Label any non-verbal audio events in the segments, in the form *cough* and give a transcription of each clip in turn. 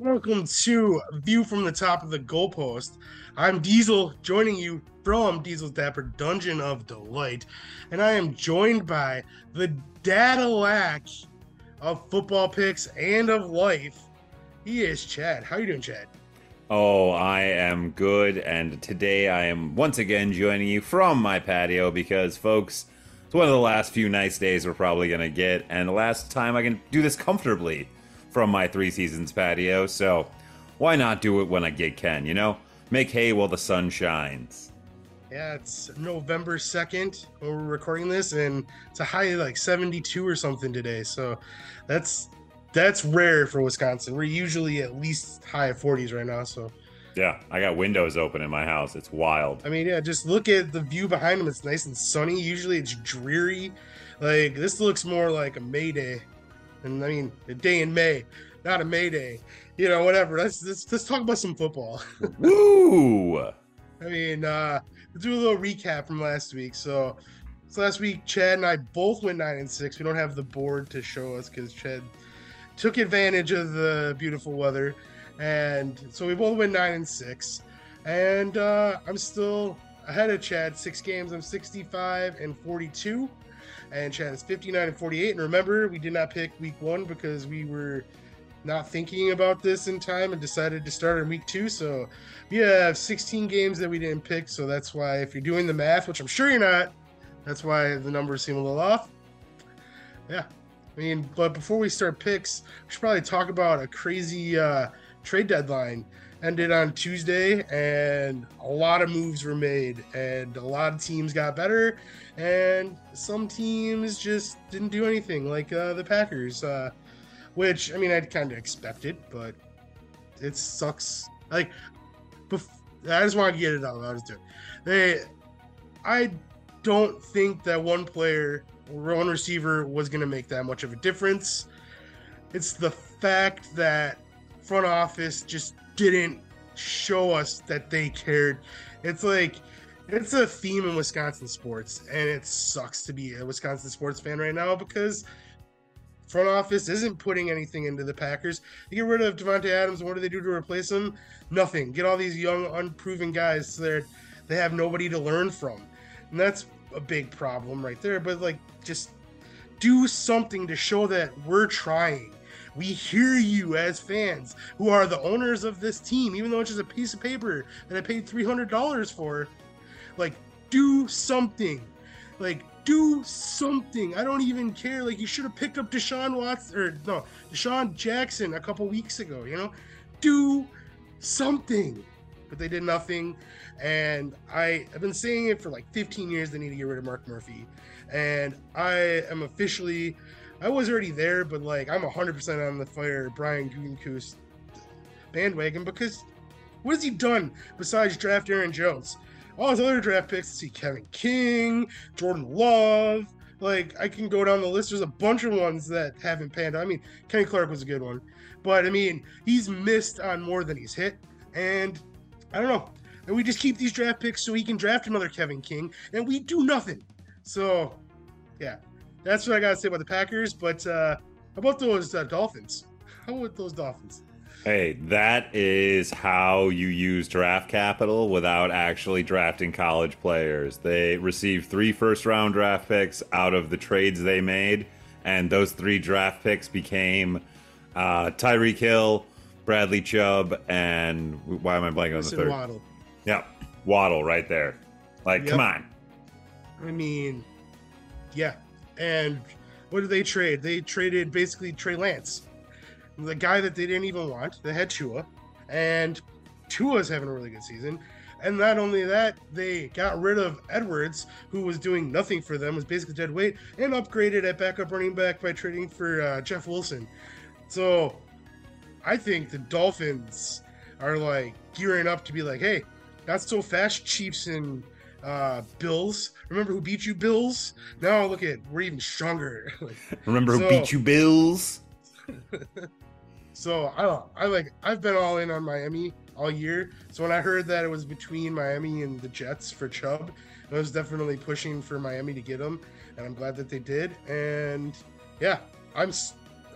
Welcome to View from the Top of the Goalpost. I'm Diesel, joining you from Diesel's Dapper Dungeon of Delight, and I am joined by the Dadillac of football picks and of life. He is Chad. How you doing, Chad? Oh, I am good, and today I am once again joining you from my patio because, folks, it's one of the last few nice days we're probably gonna get, and the last time I can do this comfortably from my three seasons patio, so why not do it when I get can, you know? Make hay while the sun shines. Yeah, it's November 2nd when we're recording this, and it's a high like 72 or something today. So that's that's rare for Wisconsin. We're usually at least high 40s right now. So yeah, I got windows open in my house. It's wild. I mean, yeah, just look at the view behind them. It's nice and sunny. Usually it's dreary. Like this looks more like a May Day and I mean a day in May, not a May Day. You know, whatever. Let's let's, let's talk about some football. *laughs* Woo! I mean, uh, let's do a little recap from last week. So, so last week, Chad and I both went nine and six. We don't have the board to show us because Chad took advantage of the beautiful weather, and so we both went nine and six. And uh, I'm still ahead of Chad, six games. I'm 65 and 42 and Chad is 59 and 48. And remember, we did not pick week one because we were not thinking about this in time and decided to start in week two. So we have 16 games that we didn't pick. So that's why, if you're doing the math, which I'm sure you're not, that's why the numbers seem a little off. Yeah. I mean, but before we start picks, we should probably talk about a crazy uh, trade deadline ended on Tuesday, and a lot of moves were made, and a lot of teams got better, and some teams just didn't do anything, like uh, the Packers, uh, which I mean I'd kind of expected, but it sucks. Like, bef- I just want to get it out. I just do it. They, I don't think that one player one receiver was going to make that much of a difference. It's the fact that front office just didn't show us that they cared. It's like it's a theme in Wisconsin sports, and it sucks to be a Wisconsin sports fan right now because front office isn't putting anything into the Packers. You get rid of Davante Adams, what do they do to replace him? Nothing. Get all these young, unproven guys so they they have nobody to learn from, and that's a big problem right there. But like, just do something to show that we're trying. We hear you as fans who are the owners of this team, even though it's just a piece of paper that I paid $300 for. Like, do something. Like, do something. I don't even care. Like, you should have picked up Deshaun Watson, or no, DeSean Jackson a couple weeks ago, you know? Do something. But they did nothing. And I have been saying it for like 15 years they need to get rid of Mark Murphy. And I am officially I was already there, but like I'm 100% on the fire Brian Gutekunst bandwagon because what has he done besides draft Aaron Jones? All his other draft picks, see Kevin King, Jordan Love. Like I can go down the list. There's a bunch of ones that haven't panned out. I mean, Kenny Clark was a good one, but I mean, he's missed on more than he's hit, and I don't know. And we just keep these draft picks so he can draft another Kevin King, and we do nothing. So, yeah, that's what I got to say about the Packers. But uh, how about those uh, Dolphins? How about those Dolphins? Hey, that is how you use draft capital without actually drafting college players. They received three first round draft picks out of the trades they made, and those three draft picks became uh, Tyreek Hill, Bradley Chubb, and why am I blanking on the third? Waddle. Yep, Waddle right there. Like, yep. come on. I mean, yeah, and what did they trade? They traded basically Trey Lance, the guy that they didn't even want. They had Tua, and Tua's having a really good season. And not only that, they got rid of Edwards, who was doing nothing for them, was basically dead weight, and upgraded at backup running back by trading for uh, Jeff Wilson. So I think the Dolphins are like gearing up to be like, hey, not so fast, Chiefs and uh, Bills. Remember who beat you, Bills? Now look at we're even stronger. *laughs* Remember so, who beat you, Bills? *laughs* so I don't. I like. I've been all in on Miami all year. So when I heard that it was between Miami and the Jets for Chubb, I was definitely pushing for Miami to get him, and I'm glad that they did. And yeah, I'm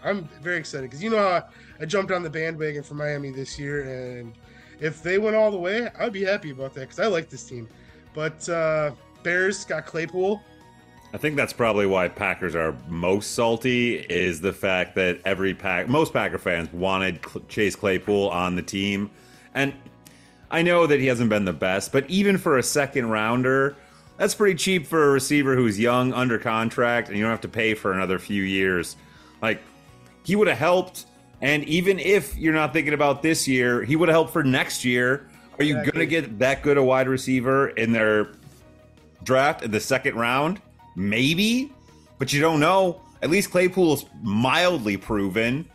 I'm very excited because you know how I jumped on the bandwagon for Miami this year, and if they went all the way, I'd be happy about that because I like this team. But uh, Bears got Claypool. I think that's probably why Packers are most salty is the fact that every pack most Packer fans wanted Chase Claypool on the team. And I know that he hasn't been the best, but even for a second rounder, that's pretty cheap for a receiver who's young under contract and you don't have to pay for another few years. Like he would have helped and even if you're not thinking about this year, he would have helped for next year. Are you exactly. going to get that good a wide receiver in their draft in the second round? Maybe, but you don't know. At least Claypool's mildly proven,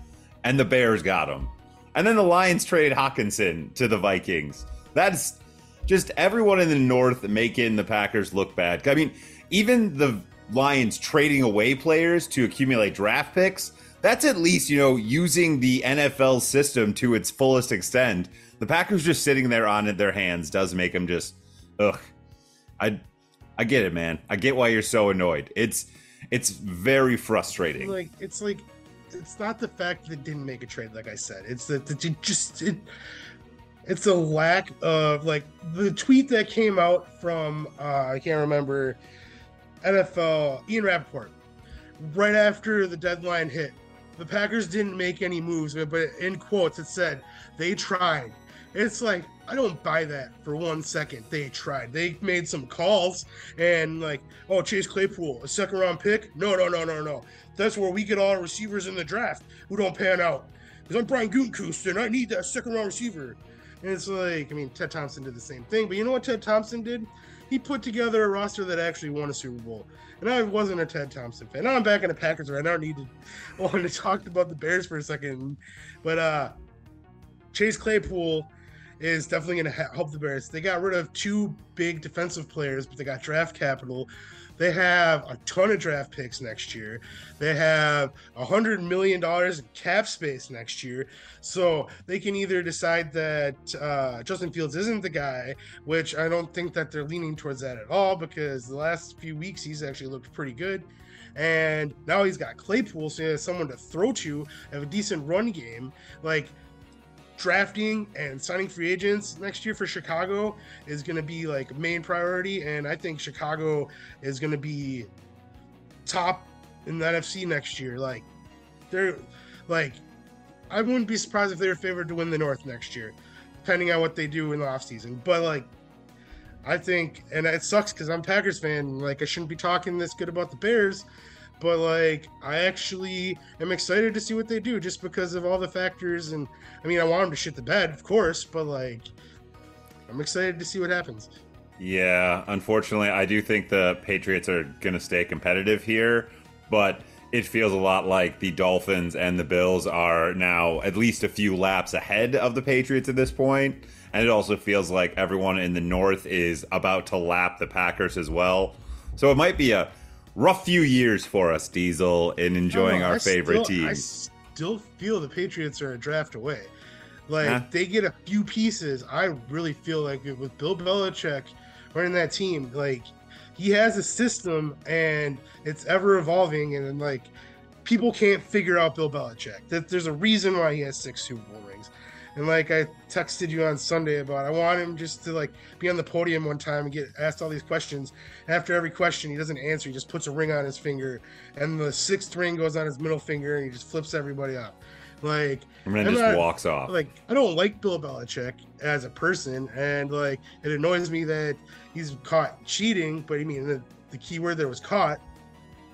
and the Bears got him. And then the Lions traded Hockenson to the Vikings. That's just everyone in the North making the Packers look bad. I mean, even the Lions trading away players to accumulate draft picks, that's at least, you know, using the NFL system to its fullest extent. The Packers just sitting there on their hands does make them just, ugh. I I get it, man. I get why you're so annoyed. It's it's very frustrating. Like it's like it's not the fact that didn't make a trade, like I said. It's that, you just it, it's a lack of like the tweet that came out from uh, I can't remember NFL Ian Rapoport right after the deadline hit. The Packers didn't make any moves, but in quotes it said they tried. It's like I don't buy that for one second. They tried. They made some calls and like, oh, Chase Claypool, a second round pick? No, no, no, no, no. That's where we get all our receivers in the draft who don't pan out. Because I'm Brian Gutekunst and I need that second round receiver. And it's like, I mean, Ted Thompson did the same thing, but you know what Ted Thompson did? He put together a roster that actually won a Super Bowl. And I wasn't a Ted Thompson fan. Now I'm back in the Packers right now. I need to *laughs* I want to talk about the Bears for a second. But uh Chase Claypool is definitely going to help the Bears. They got rid of two big defensive players, but they got draft capital. They have a ton of draft picks next year. They have a hundred million dollars in cap space next year. So they can either decide that uh, Justin Fields isn't the guy, which I don't think that they're leaning towards that at all because the last few weeks he's actually looked pretty good. And now he's got Claypool, so he has someone to throw to, have a decent run game. Like drafting and signing free agents next year for Chicago is going to be like main priority, and I think Chicago is going to be top in the NFC next year. Like they're like I wouldn't be surprised if they were favored to win the North next year, depending on what they do in the offseason. But like I think, and it sucks because I'm Packers fan. Like I shouldn't be talking this good about the Bears, but like I actually am excited to see what they do just because of all the factors and I mean I want them to shit the bed of course but like I'm excited to see what happens. Yeah, unfortunately I do think the Patriots are going to stay competitive here, but it feels a lot like the Dolphins and the Bills are now at least a few laps ahead of the Patriots at this point. and it also feels like everyone in the North is about to lap the Packers as well. So it might be a rough few years for us, Diesel, in enjoying our I favorite still, team. I still feel the Patriots are a draft away. Like huh? they get a few pieces. I really feel like it with Bill Belichick running that team, like he has a system and it's ever evolving, and like people can't figure out Bill Belichick. That there's a reason why he has six Super Bowl rings. And like I texted you on Sunday about, I want him just to like be on the podium one time and get asked all these questions. After every question, he doesn't answer. He just puts a ring on his finger, and the sixth ring goes on his middle finger, and he just flips everybody off. Like, and then just not, walks off. Like, I don't like Bill Belichick as a person, and like, it annoys me that he's caught cheating. But I mean, the, the key word there was caught.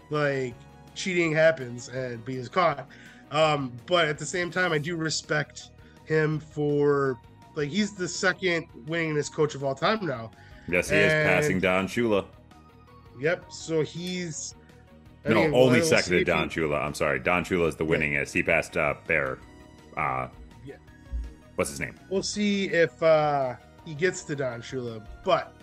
Like, cheating happens, and he is caught. Um, but at the same time, I do respect him for like he's the second winningest coach of all time now. Yes, he and, is passing Don Shula. Yep. So he's I no mean, only second to Don Shula. I'm sorry, Don Shula is the winningest. He passed uh, Bear. Uh, yeah. What's his name? We'll see if uh, he gets to Don Shula, but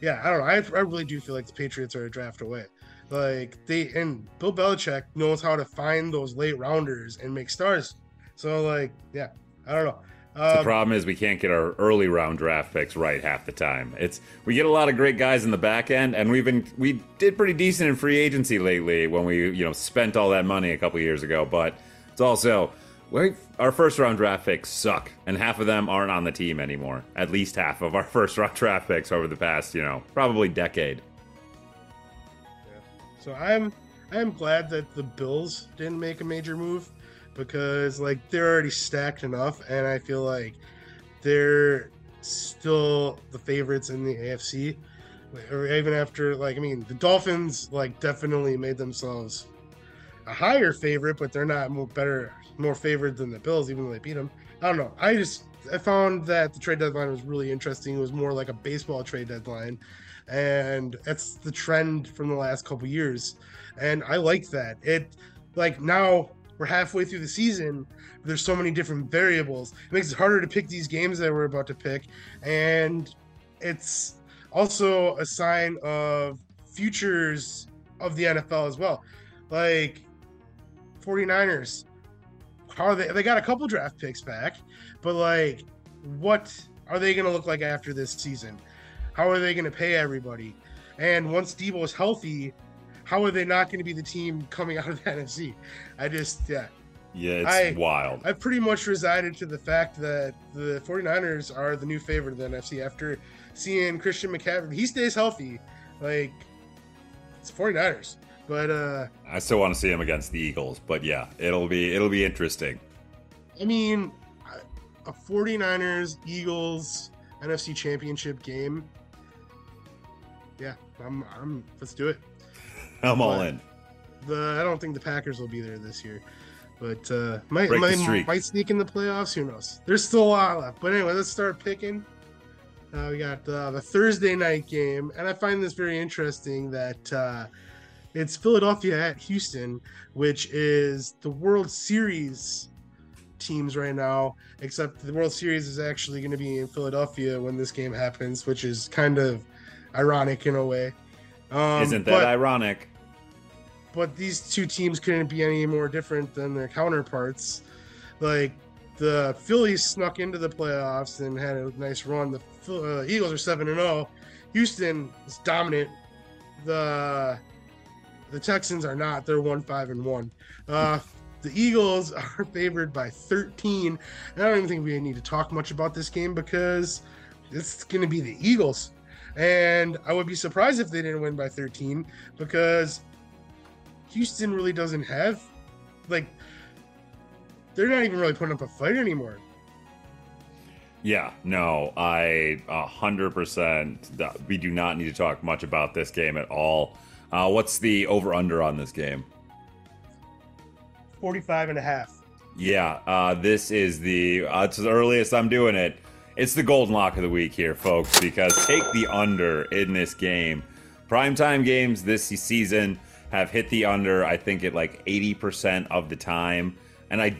yeah, I don't know. I, I really do feel like the Patriots are a draft away. Like they and Bill Belichick knows how to find those late rounders and make stars so like, yeah, I don't know. the Um, problem is we can't get our early round draft picks right half the time. It's we get a lot of great guys in the back end, and we've been we did pretty decent in free agency lately when we you know spent all that money a couple years ago. But it's also we our first round draft picks suck, and half of them aren't on the team anymore. At least half of our *laughs* first round draft picks over the past you know probably decade. So I'm I'm glad that the Bills didn't make a major move because like they're already stacked enough, and I feel like they're still the favorites in the AFC. Or even after like I mean the Dolphins like definitely made themselves a higher favorite, but they're not more better more favored than the Bills, even though they beat them. I don't know. I just I found that the trade deadline was really interesting. It was more like a baseball trade deadline, and that's the trend from the last couple years. And I like that. It like now we're halfway through the season. There's so many different variables. It makes it harder to pick these games that we're about to pick, and it's also a sign of futures of the NFL as well. Like 49ers, how are they? They got a couple draft picks back, but like, what are they going to look like after this season? How are they going to pay everybody? And once Debo is healthy, how are they not going to be the team coming out of the *laughs* NFC? I just, yeah, Yeah, it's I- wild. I've pretty much resided to the fact that the 49ers are the new favorite of the NFC after seeing Christian McCaffrey. He stays healthy. Like, it's 49ers. But, uh, I still want to see him against the Eagles, but yeah, it'll be it'll be interesting. I mean, a 49ers Eagles NFC championship game. Yeah, I'm, I'm, let's do it. I'm all in. The I don't think the Packers will be there this year, but uh, might Break might, might sneak in the playoffs. Who knows? There's still a lot left. But anyway, let's start picking. Uh, we got uh, the Thursday night game, and I find this very interesting that uh, it's Philadelphia at Houston, which is the World Series teams right now. Except the World Series is actually going to be in Philadelphia when this game happens, which is kind of ironic in a way. Um, Isn't that but- ironic? But these two teams couldn't be any more different than their counterparts. Like the Phillies snuck into the playoffs and had a nice run. The uh, Eagles are seven and zero. Houston is dominant. The the Texans are not. They're one five and one. Uh, the Eagles *laughs* are favored by 13. I don't even think we need to talk much about this game because it's going to be the Eagles. And I would be surprised if they didn't win by 13 because Houston really doesn't have like they're not even really putting up a fight anymore. Yeah, no, I a hundred percent. We do not need to talk much about this game at all. Uh, what's the over under on this game? 45 and a half. Yeah, uh, this is the uh, it's the earliest I'm doing it. It's the golden lock of the week here, folks, because take the under in this game. Primetime games this season have hit the under, I think, at like 80% of the time. And I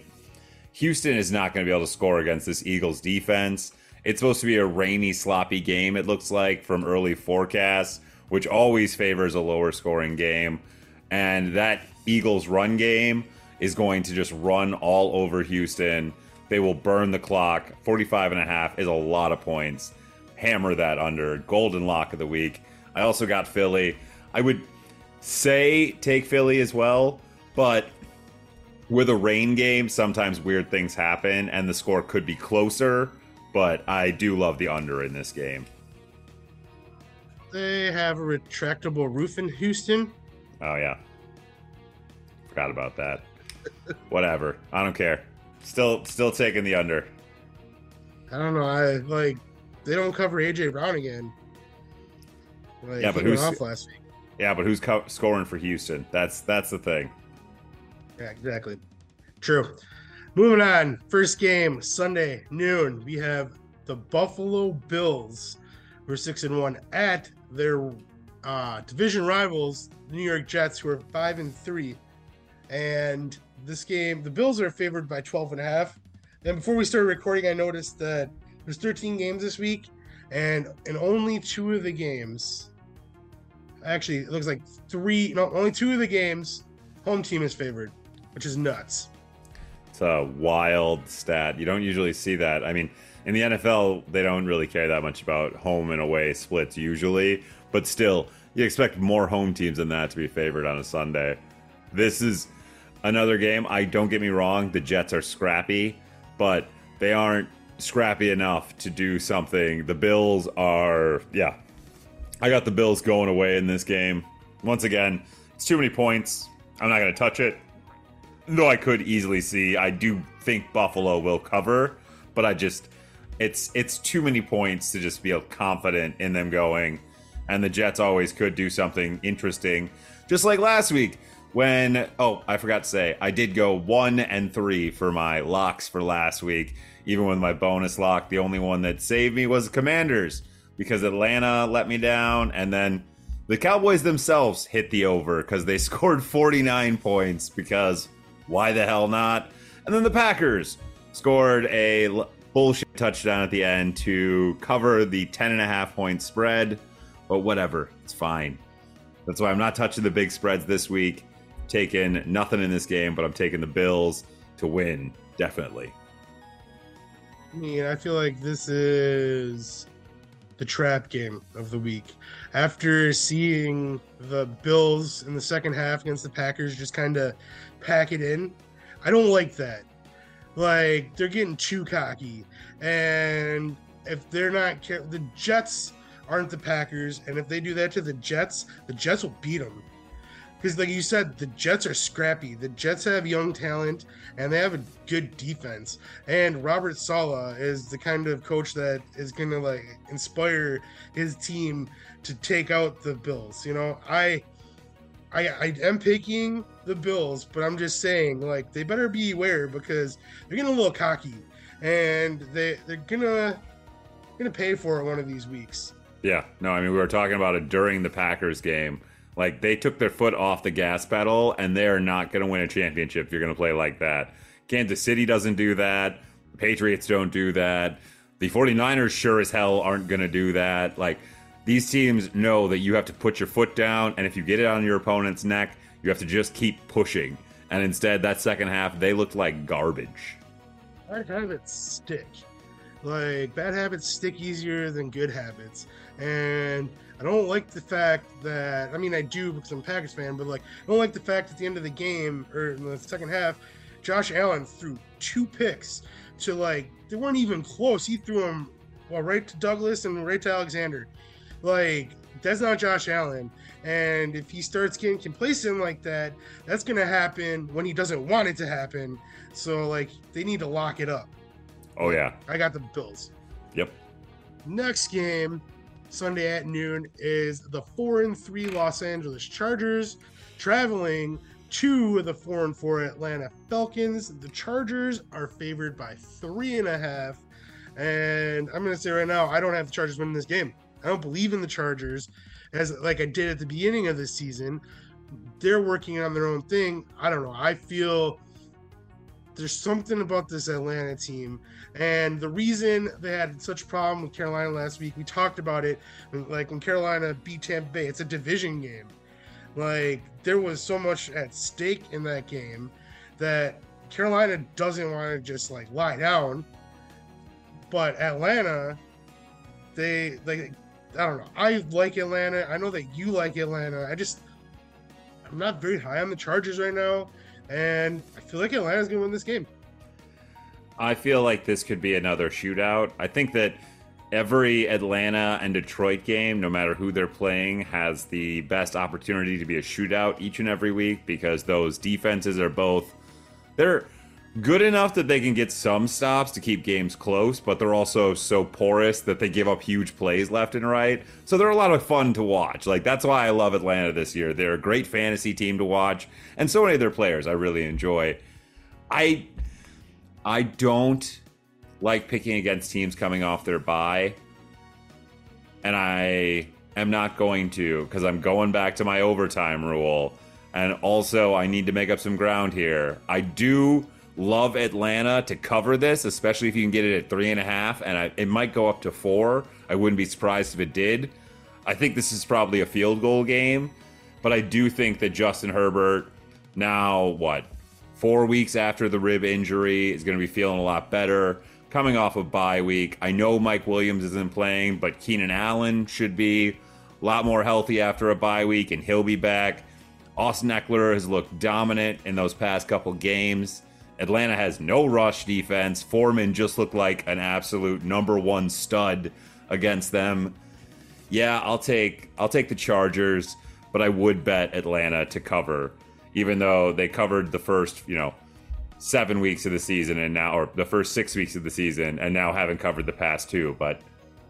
Houston is not going to be able to score against this Eagles defense. It's supposed to be a rainy, sloppy game, it looks like, from early forecasts, which always favors a lower scoring game. And that Eagles run game is going to just run all over Houston. They will burn the clock. 45 and a half is a lot of points. Hammer that under. Golden lock of the week. I also got Philly. I would say take Philly as well, but with a rain game, sometimes weird things happen and the score could be closer, but I do love the under in this game. They have a retractable roof in Houston. Oh yeah. Forgot about that. Whatever. I don't care. Still still taking the under. I don't know. I like they don't cover AJ Brown again. Like, Yeah, but who's- off last week? Yeah, but who's co- scoring for Houston? That's that's the thing. Yeah, exactly. True. Moving on. First game Sunday noon. We have the Buffalo Bills, who are six and one at their uh, division rivals, the New York Jets, who are five and three. And this game, the Bills are favored by 12 and a half. And before we started recording, I noticed that there's 13 games this week, and in only two of the games, actually, it looks like three, no, only two of the games, home team is favored, which is nuts. It's a wild stat. You don't usually see that. I mean, in the NFL, they don't really care that much about home and away splits usually, but still, you expect more home teams than that to be favored on a Sunday. This is another game. I don't get me wrong, the Jets are scrappy, but they aren't scrappy enough to do something. The Bills are, yeah. I got the Bills going away in this game. Once again, it's too many points. I'm not going to touch it though I could easily see, I do think Buffalo will cover, but I just it's it's too many points to just feel confident in them going. And the Jets always could do something interesting, just like last week when oh I forgot to say I did go one and three for my locks for last week. Even with my bonus lock, the only one that saved me was the Commanders because Atlanta let me down, and then the Cowboys themselves hit the over because they *laughs* scored 49 points because why the hell not? And then the Packers scored a bullshit touchdown at the end to cover the 10 and a half point spread. But whatever, it's fine. That's why I'm not touching the big spreads this week. Taking nothing in this game, but I'm taking the Bills to win, definitely. I mean, I feel like this is the trap game of the week. After seeing the Bills in the second half against the Packers just kind of pack it in. I don't like that. Like they're getting too cocky, and if they're not the Jets aren't the Packers, and if they do that to the Jets, the Jets will beat them. Because, like you said, the Jets are scrappy. The Jets have young talent and they have a good defense. And Robert Saleh is the kind of coach that is to like inspire his team to take out the Bills. You know, I I, I am picking the Bills, but I'm just saying, like, they better be aware because they're getting a little cocky, and they they're gonna gonna pay for it one of these weeks. Yeah, no, I mean we were talking about it during the Packers game. Like they took their foot off the gas pedal, and they're not gonna win a championship if you're gonna play like that. Kansas City doesn't do that. Patriots don't do that. The 49ers sure as hell aren't gonna do that. Like these teams know that you have to put your foot down, and if you get it on your opponent's neck, you have to just keep pushing. And instead, that second half, they looked like garbage. Bad habits stick. Like, bad habits stick easier than good habits. And I don't like the fact that, I mean, I do because I'm a Packers fan, but like, I don't like the fact that at the end of the game, or in the second half, Josh Allen threw two picks to like, they weren't even close. He threw them well, right to Douglas and right to Alexander. Like that's not Josh Allen. And if he starts getting complacent like that, that's going to happen when he doesn't want it to happen. So, like, they need to lock it up. Oh, yeah. I got the Bills. Yep. Next game, Sunday at noon, is the 4 and 3 Los Angeles Chargers traveling to the 4 and 4 Atlanta Falcons. The Chargers are favored by three and a half. And I'm going to say right now, I don't have the Chargers winning this game. I don't believe in the Chargers as like I did at the beginning of the season. They're working on their own thing. I don't know. I feel there's something about this Atlanta team. And the reason they had such a problem with Carolina last week, we talked about it. Like when Carolina beat Tampa Bay, it's a division game. Like there was so much at stake in that game that Carolina doesn't want to just like lie down. But Atlanta, they like I don't know. I like Atlanta. I know that you like Atlanta. I just I'm not very high on the Chargers right now, and I feel like Atlanta's gonna win this game. I feel like this could be another shootout. I think that every Atlanta and Detroit game, no matter who they're playing, has the best opportunity to be a shootout each and every week because those defenses are both they're good enough that they can get some stops to keep games close, but they're also so porous that they give up huge plays left and right. So they're a lot of fun to watch. Like that's why I love Atlanta this year. They're a great fantasy team to watch, and so many of their players I really enjoy. I I don't like picking against teams coming off their bye. And I am not going to because I'm going back to my overtime rule. And also, I need to make up some ground here. I do love Atlanta to cover this, especially if you can get it at three and a half, and I, it might go up to four. I wouldn't be surprised if it did. I think this is probably a field goal game, but I do think that Justin Herbert, now what, four weeks after the rib injury. Is going to be feeling a lot better. Coming off of bye week. I know Mike Williams isn't playing, but Keenan Allen should be a lot more healthy after a bye week, and he'll be back. Austin Ekeler has looked dominant in those past couple games. Atlanta has no rush defense. Foreman just looked like an absolute number one stud against them. Yeah, I'll take I'll take the Chargers, but I would bet Atlanta to cover, even though they covered the first, you know, seven weeks of the season and now or the first six weeks of the season and now haven't covered the past two. But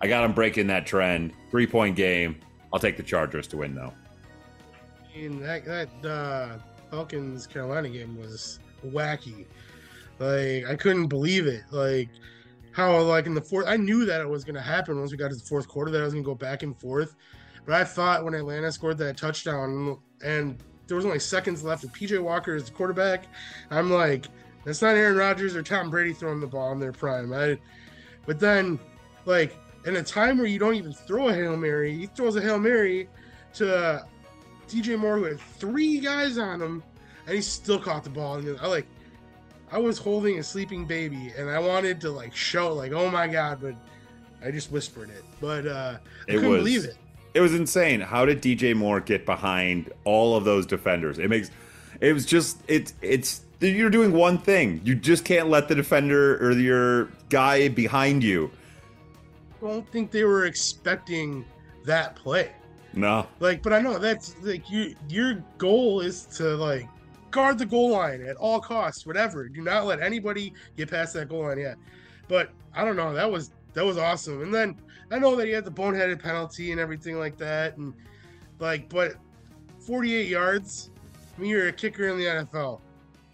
I got them breaking that trend. Three point game. I'll take the Chargers to win though. Mean, that that uh, Falcons Carolina game was wacky. Like I couldn't believe it. Like how like in the fourth, I knew that it was to happen once we got to the fourth quarter that I was to go back and forth. But I thought when Atlanta scored that touchdown and there was only seconds left and PJ Walker is the quarterback, I'm like, that's not Aaron Rodgers or Tom Brady throwing the ball in their prime. I, but then, like in a time where you don't even throw a hail mary, he throws a hail mary to DJ Moore who had three guys on him, and he still caught the ball. And I like, I was holding a sleeping baby, and I wanted to like show like, oh my god, but I just whispered it. But uh, I It couldn't was- believe it. It was insane. How did DJ Moore get behind all of those defenders? It makes it was just it's it's you're doing one thing. You just can't let the defender or your guy behind you. I don't think they were expecting that play. No. Like, but I know that's like you. Your goal is to like guard the goal line at all costs, whatever. Do not let anybody get past that goal line yet. But I don't know. That was that was awesome. And then I know that he had the boneheaded penalty and everything like that, and like, but 48 yards. I mean, you're a kicker in the NFL.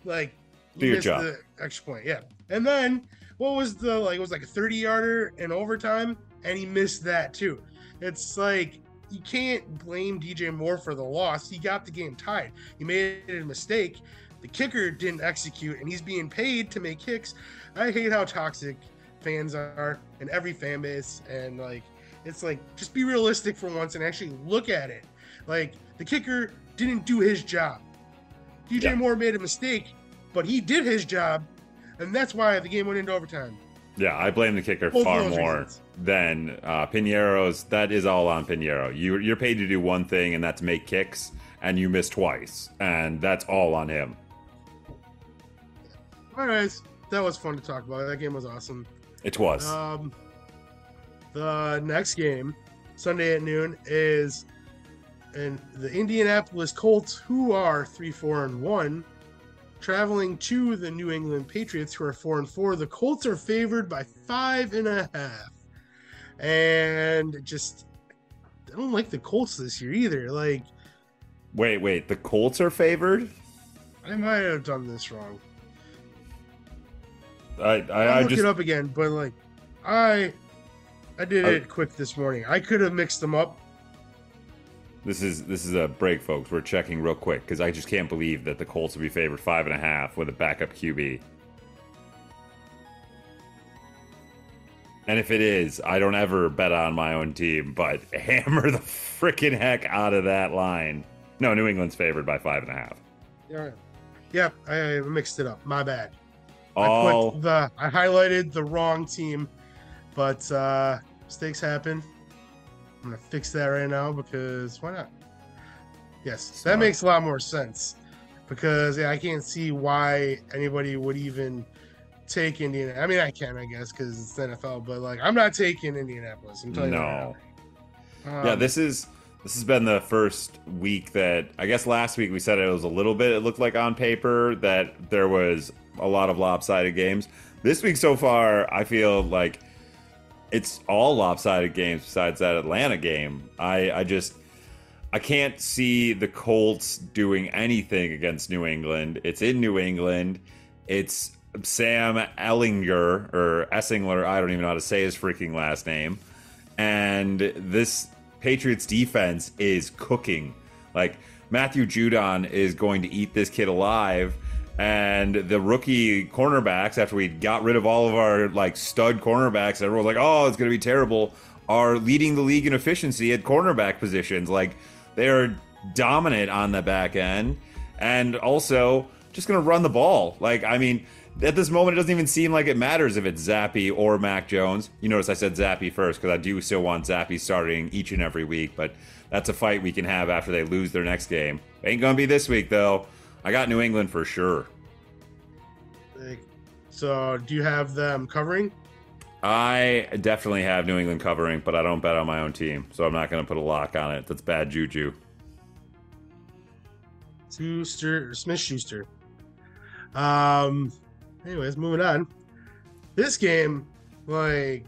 Like, Do your missed job. The extra point, yeah. And then what was the like? It was like a 30 yarder in overtime, and he missed that too. It's like you can't blame DJ Moore for the loss. He got the game tied. He made a mistake. The kicker didn't execute, and he's being paid to make kicks. I hate how toxic fans are and every fan base, and like it's like just be realistic for once and actually look at it. Like the kicker didn't do his job. DJ Yeah. Moore made a mistake, but he did his job, and that's why the game went into overtime. Yeah, I blame the kicker Both far more reasons. than uh, Piñeiro's. That is all on Pinero. You, you're paid to do one thing, and that's make kicks, and you miss twice, and that's all on him. All right, that was fun to talk about. That game was awesome. It was. Um, the next game, Sunday at noon, is and the Indianapolis Colts, who are three, four, and one, traveling to the New England Patriots, who are four and four. The Colts are favored by five and a half, and just I don't like the Colts this year either. Like wait, wait. The Colts are favored. I might have done this wrong. I, I, I'll I look just it up again, but like I I did I- it quick this morning. I could have mixed them up. This is this is a break, folks. We're checking real quick because I just can't believe that the Colts would be favored five and a half with a backup QB. And if it is, I don't ever bet on my own team, but *laughs* hammer the freaking heck out of that line. No, New England's favored by five and a half. Yeah. Yep, I mixed it up. My bad. I All put the I highlighted the wrong team, but uh mistakes happen. I'm gonna fix that right now because why not? Yes, Smart. that makes a lot more sense. Because yeah, I can't see why anybody would even take Indiana. I mean, I can, I guess, because it's NFL. But like, I'm not taking Indianapolis. I'm telling you. no. now. yeah, Um, this is this has been the first week that I guess last week we said it was a little bit. It looked like on paper that there was a lot of lopsided games. This week so far, I feel like it's all lopsided games besides that Atlanta game. I I just I can't see the Colts doing anything against New England. It's in New England. It's Sam Ehlinger or Essingler. I don't even know how to say his freaking last name. And this Patriots defense is cooking. Like Matthew Judon is going to eat this kid alive. And the rookie cornerbacks, after we got rid of all of our like stud cornerbacks, everyone's like, "Oh, it's going to be terrible." Are leading the league in efficiency at cornerback positions. Like they are dominant on the back end, and also just going to run the ball. Like, I mean, at this moment, it doesn't even seem like it matters if it's Zappe or Mac Jones. You notice I said Zappe first because I do still want Zappe starting each and every week, but that's a fight we can have after they lose their next game. Ain't going to be this week, though. I got New England for sure. So, do you have them covering? I definitely have New England covering, but I don't bet on my own team, so I'm not going to put a lock on it. That's bad juju. Schuster, Smith Schuster. Um. Anyways, moving on. This game, like,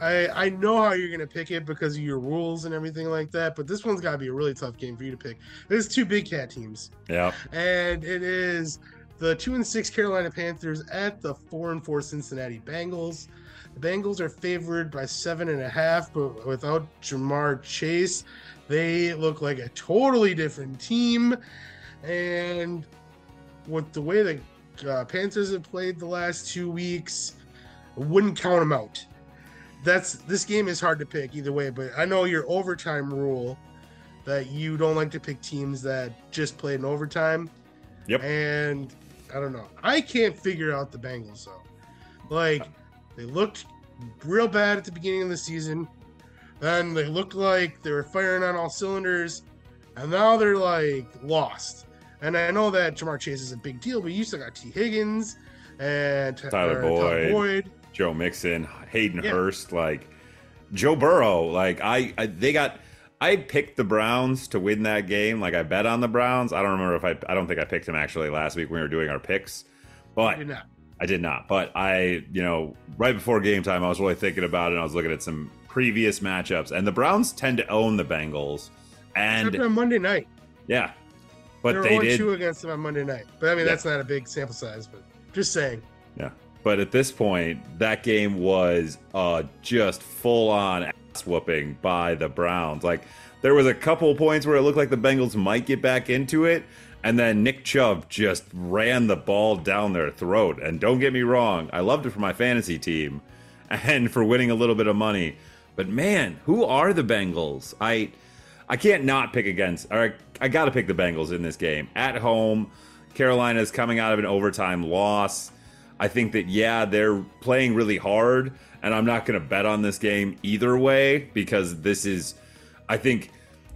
I I know how you're gonna pick it because of your rules and everything like that, but this one's got to be a really tough game for you to pick. There's two big cat teams. Yeah. And it is the two and six Carolina Panthers at the four and four Cincinnati Bengals. The Bengals are favored by seven and a half, but without Ja'Marr Chase, they look like a totally different team. And with the way the uh, Panthers have played the last two weeks, I wouldn't count them out. That's this game is hard to pick either way, but I know your overtime rule that you don't like to pick teams that just played in overtime. Yep. And I don't know. I can't figure out the Bengals though. Like they looked real bad at the beginning of the season. Then they looked like they were firing on all cylinders, and now they're like lost. And I know that Ja'Marr Chase is a big deal, but you still got Tee Higgins and Tyler, Boyd, Tyler Boyd, Joe Mixon, Hayden yeah. Hurst, like Joe Burrow. Like I, I, they got. I picked the Browns to win that game. Like I bet on the Browns. I don't remember if I. I don't think I picked them actually last week when we were doing our picks, but. I did not, but I, you know, right before game time, I was really thinking about it. and I was looking at some previous matchups, and the Browns tend to own the Bengals. And on Monday night, yeah, but They're they did two against them on Monday night. But I mean, yeah. that's not a big sample size, but just saying. Yeah, but at this point, that game was uh, just full on ass whooping by the Browns. Like there was a couple points where it looked like the Bengals might get back into it, and then Nick Chubb just ran the ball down their throat. And don't get me wrong, I loved it for my fantasy team *laughs* and for winning a little bit of money. But man, who are the Bengals? I I can't not pick against or I got to pick the Bengals in this game. At home, Carolina's coming out of an overtime loss. I think that yeah, they're playing really hard and I'm not going to bet on this game either way because this is I think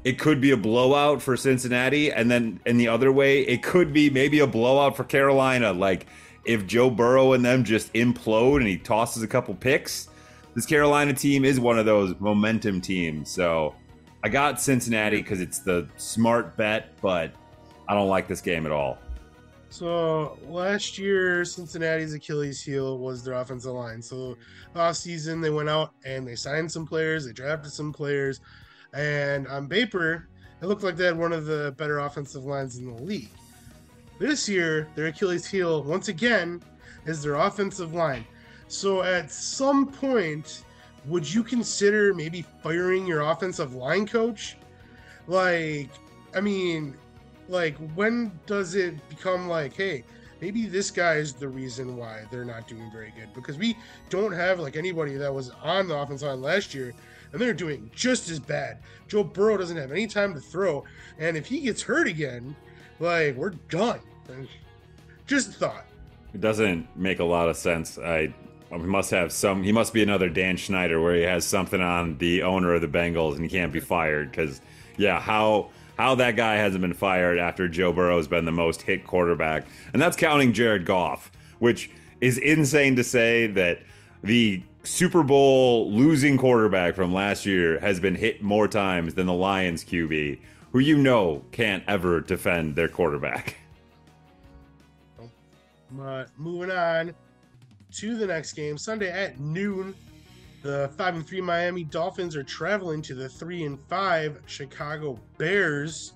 it could be a blowout for Cincinnati, and then in the other way, it could be maybe a blowout for Carolina. Like if Joe Burrow and them just implode and he tosses a couple picks, this Carolina team is one of those momentum teams. So I got Cincinnati because it's the smart bet, but I don't like this game at all. So last year, Cincinnati's Achilles heel was their offensive line. So off season, they went out and they signed some players, they drafted some players and on paper, it looked like they had one of the better offensive lines in the league. This year, their Achilles heel, once again, is their offensive line. So at some point, would you consider maybe firing your offensive line coach? Like, I mean, like, when does it become like, hey, maybe this guy is the reason why they're not doing very good? Because we don't have like anybody that was on the offensive line last year and they're doing just as bad. Joe Burrow doesn't have any time to throw, and if he gets hurt again, like we're done. Just thought. It doesn't make a lot of sense. I he must have some. He must be another Dan Schneider where he has something on the owner of the Bengals and he can't be fired because yeah, how how that guy hasn't been fired after Joe Burrow has been the most hit quarterback, and that's counting Jared Goff, which is insane to say that the Super Bowl losing quarterback from last year has been hit more times than the Lions QB, who you know can't ever defend their quarterback. But moving on to the next game, Sunday at noon, the five and three Miami Dolphins are traveling to the three and five Chicago Bears.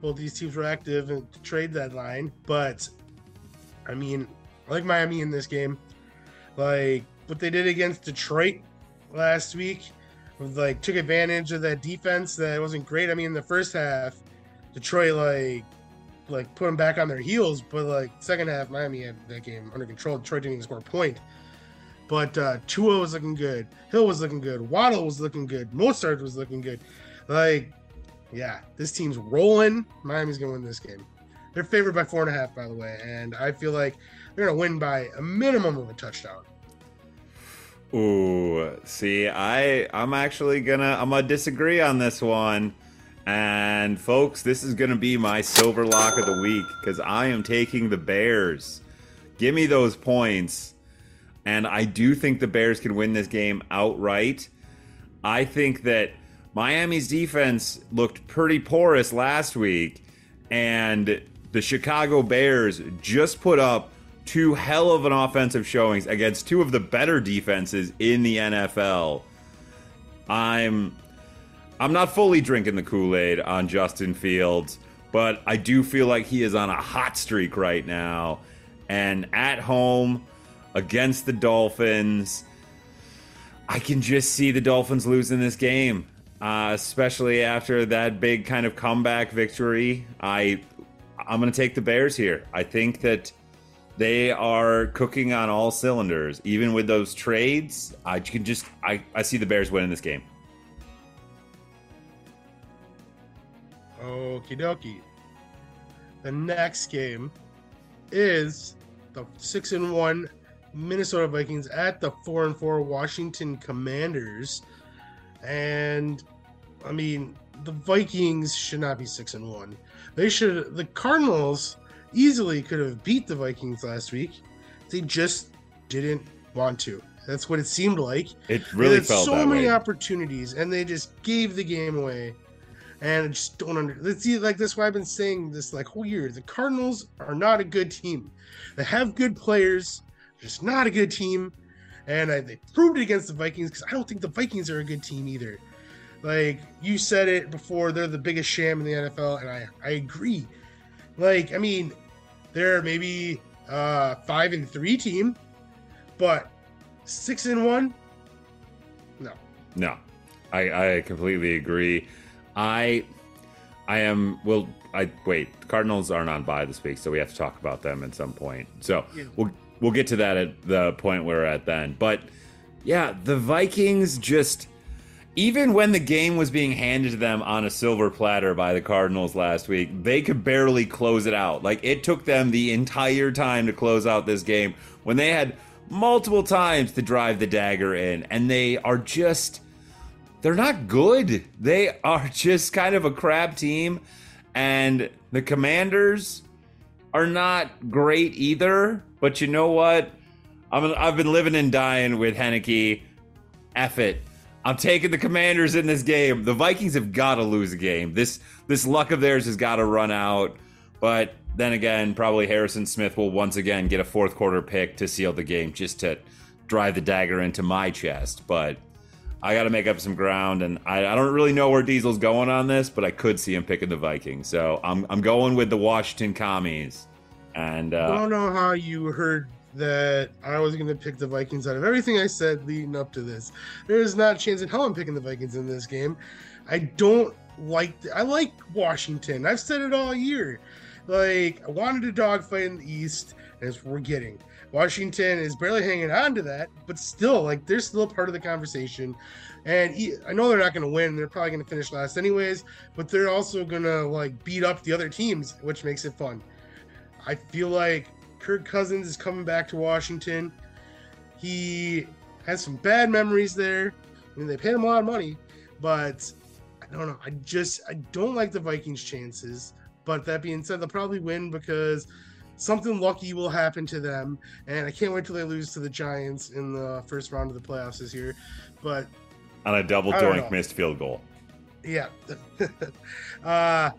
Both these teams were active in the trade deadline, but I mean, I like Miami in this game. Like what they did against Detroit last week, like took advantage of that defense that wasn't great. I mean, in the first half, Detroit like like put them back on their heels, but like second half, Miami had that game under control. Detroit didn't even score a point. But uh, Tua was looking good. Hill was looking good. Waddle was looking good. Mostert was looking good. Like, yeah, this team's rolling. Miami's gonna win this game. They're favored by four and a half, by the way, and I feel like they're gonna win by a minimum of a touchdown. Ooh, see, I I'm actually gonna I'm gonna disagree on this one. And folks, this is gonna be my silver lock of the week because I am taking the Bears. Give me those points. And I do think the Bears can win this game outright. I think that Miami's defense looked pretty porous last week, and the Chicago Bears just put up two hell of an offensive showings against two of the better defenses in the NFL. I'm I'm not fully drinking the Kool-Aid on Justin Fields, but I do feel like he is on a hot streak right now. And at home against the Dolphins, I can just see the Dolphins losing this game. Uh, especially after that big kind of comeback victory. I I'm going to take the Bears here. I think that they are cooking on all cylinders. Even with those trades, I can just I, I see the Bears winning this game. Okie dokie. The next game is the six and one Minnesota Vikings at the four and four Washington Commanders. And I mean, the Vikings should not be six and one. They should the Cardinals easily could have beat the Vikings last week. They just didn't want to. That's what it seemed like. It really felt so many way. opportunities, and they just gave the game away. And I just don't under. Let's see, like that's why I've been saying this like whole year. The Cardinals are not a good team. They have good players, just not a good team. And I, they proved it against the Vikings because I don't think the Vikings are a good team either. Like you said it before, they're the biggest sham in the NFL, and I I agree. Like I mean, they're maybe uh five and three team, but six and one. No, No, I, I completely agree. I I am well. I wait. Cardinals aren't on bye this week, so we have to talk about them at some point. So Yeah. we'll we'll get to that at the point we're at then. But yeah, the Vikings just even when the game was being handed to them on a silver platter by the Cardinals last week, they could barely close it out. Like it took them the entire time to close out this game when they had multiple times to drive the dagger in, and they are just they're not good. They are *laughs* just kind of a crap team, and the Commanders are not great either. But you know what? I'm I've been living and dying with Heinicke. F it. I'm taking the Commanders in this game. The Vikings have got to lose a game. This this luck of theirs has got to run out. But then again, probably Harrison Smith will once again get a fourth quarter pick to seal the game, just to drive the dagger into my chest. But I got to make up some ground, and I, I don't really know where Diesel's going on this, but I could see him picking the Vikings. So I'm I'm going with the Washington Commies. And I uh, don't know how you heard that I was going to pick the Vikings out of everything I said leading up to this. There is not a chance in hell I'm picking the Vikings in this game. I don't like. I like Washington. I've said it all year. Like I wanted a dogfight in the East, and we're getting. Washington is barely hanging on to that, but still, like they're still part of the conversation. And I know they're not going to win. They're probably going to finish last anyways, but they're also going to like beat up the other teams, which makes it fun. I feel like Kirk Cousins is coming back to Washington. He has some bad memories there. I mean, they paid him a lot of money, but I don't know. I just I don't like the Vikings' chances. But that being said, they'll probably win because something lucky will happen to them, and I can't wait till they lose to the Giants in the first round of the playoffs this year. But on a double doink missed field goal. yeah. *laughs* uh,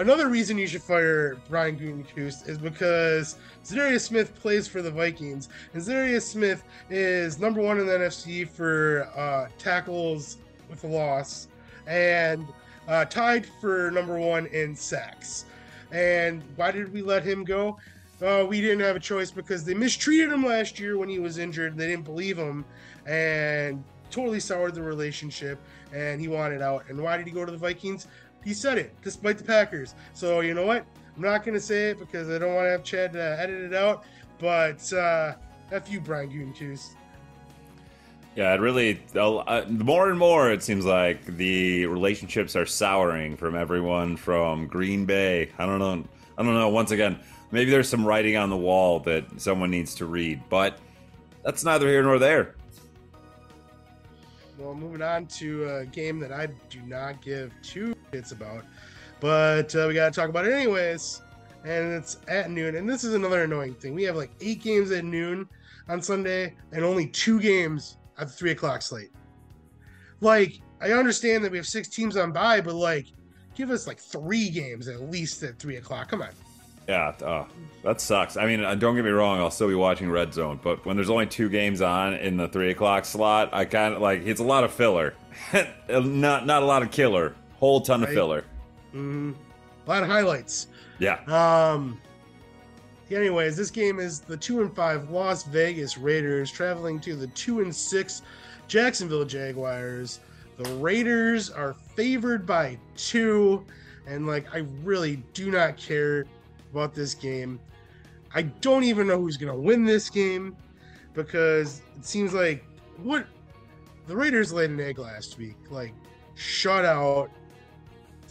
another reason you should fire Brian Gutekunst is because Za'Darius Smith plays for the Vikings, and Za'Darius Smith is number one in the NFC for uh, tackles with a loss, and uh, tied for number one in sacks. And why did we let him go? Uh, we didn't have a choice because they mistreated him last year when he was injured. They didn't believe him, and totally soured the relationship. And he wanted out. And why did he go to the Vikings? He said it, despite the Packers. So you know what? I'm not gonna say it because I don't want to have Chad uh, edit it out. But uh, f you, Brian Gutekunst. Yeah, it really. Uh, the more and more, it seems like the relationships are souring from everyone from Green Bay. I don't know. I don't know. Once again, maybe there's some writing on the wall that someone needs to read, but that's neither here nor there. Well, moving on to a game that I do not give two shits about, but uh, we got to talk about it anyways. And it's at noon. And this is another annoying thing. We have like eight games at noon on Sunday and only two games at the three o'clock slate. Like, I understand that we have six teams on by, but like, give us like three games at least at three o'clock. Come on. Yeah, uh, that sucks. I mean, uh, don't get me wrong; I'll still be watching Red Zone, but when there's only two games on in the three o'clock slot, I kind of like it's a lot of filler, *laughs* not not a lot of killer, whole ton of filler. Mm, a lot of highlights. Yeah, Um. Anyways, this game is the two and five Las Vegas Raiders traveling to the two and six Jacksonville Jaguars. The Raiders are favored by two, and like I really do not care about this game. I don't even know who's gonna win this game because it seems like what the Raiders laid an egg last week, like shut out,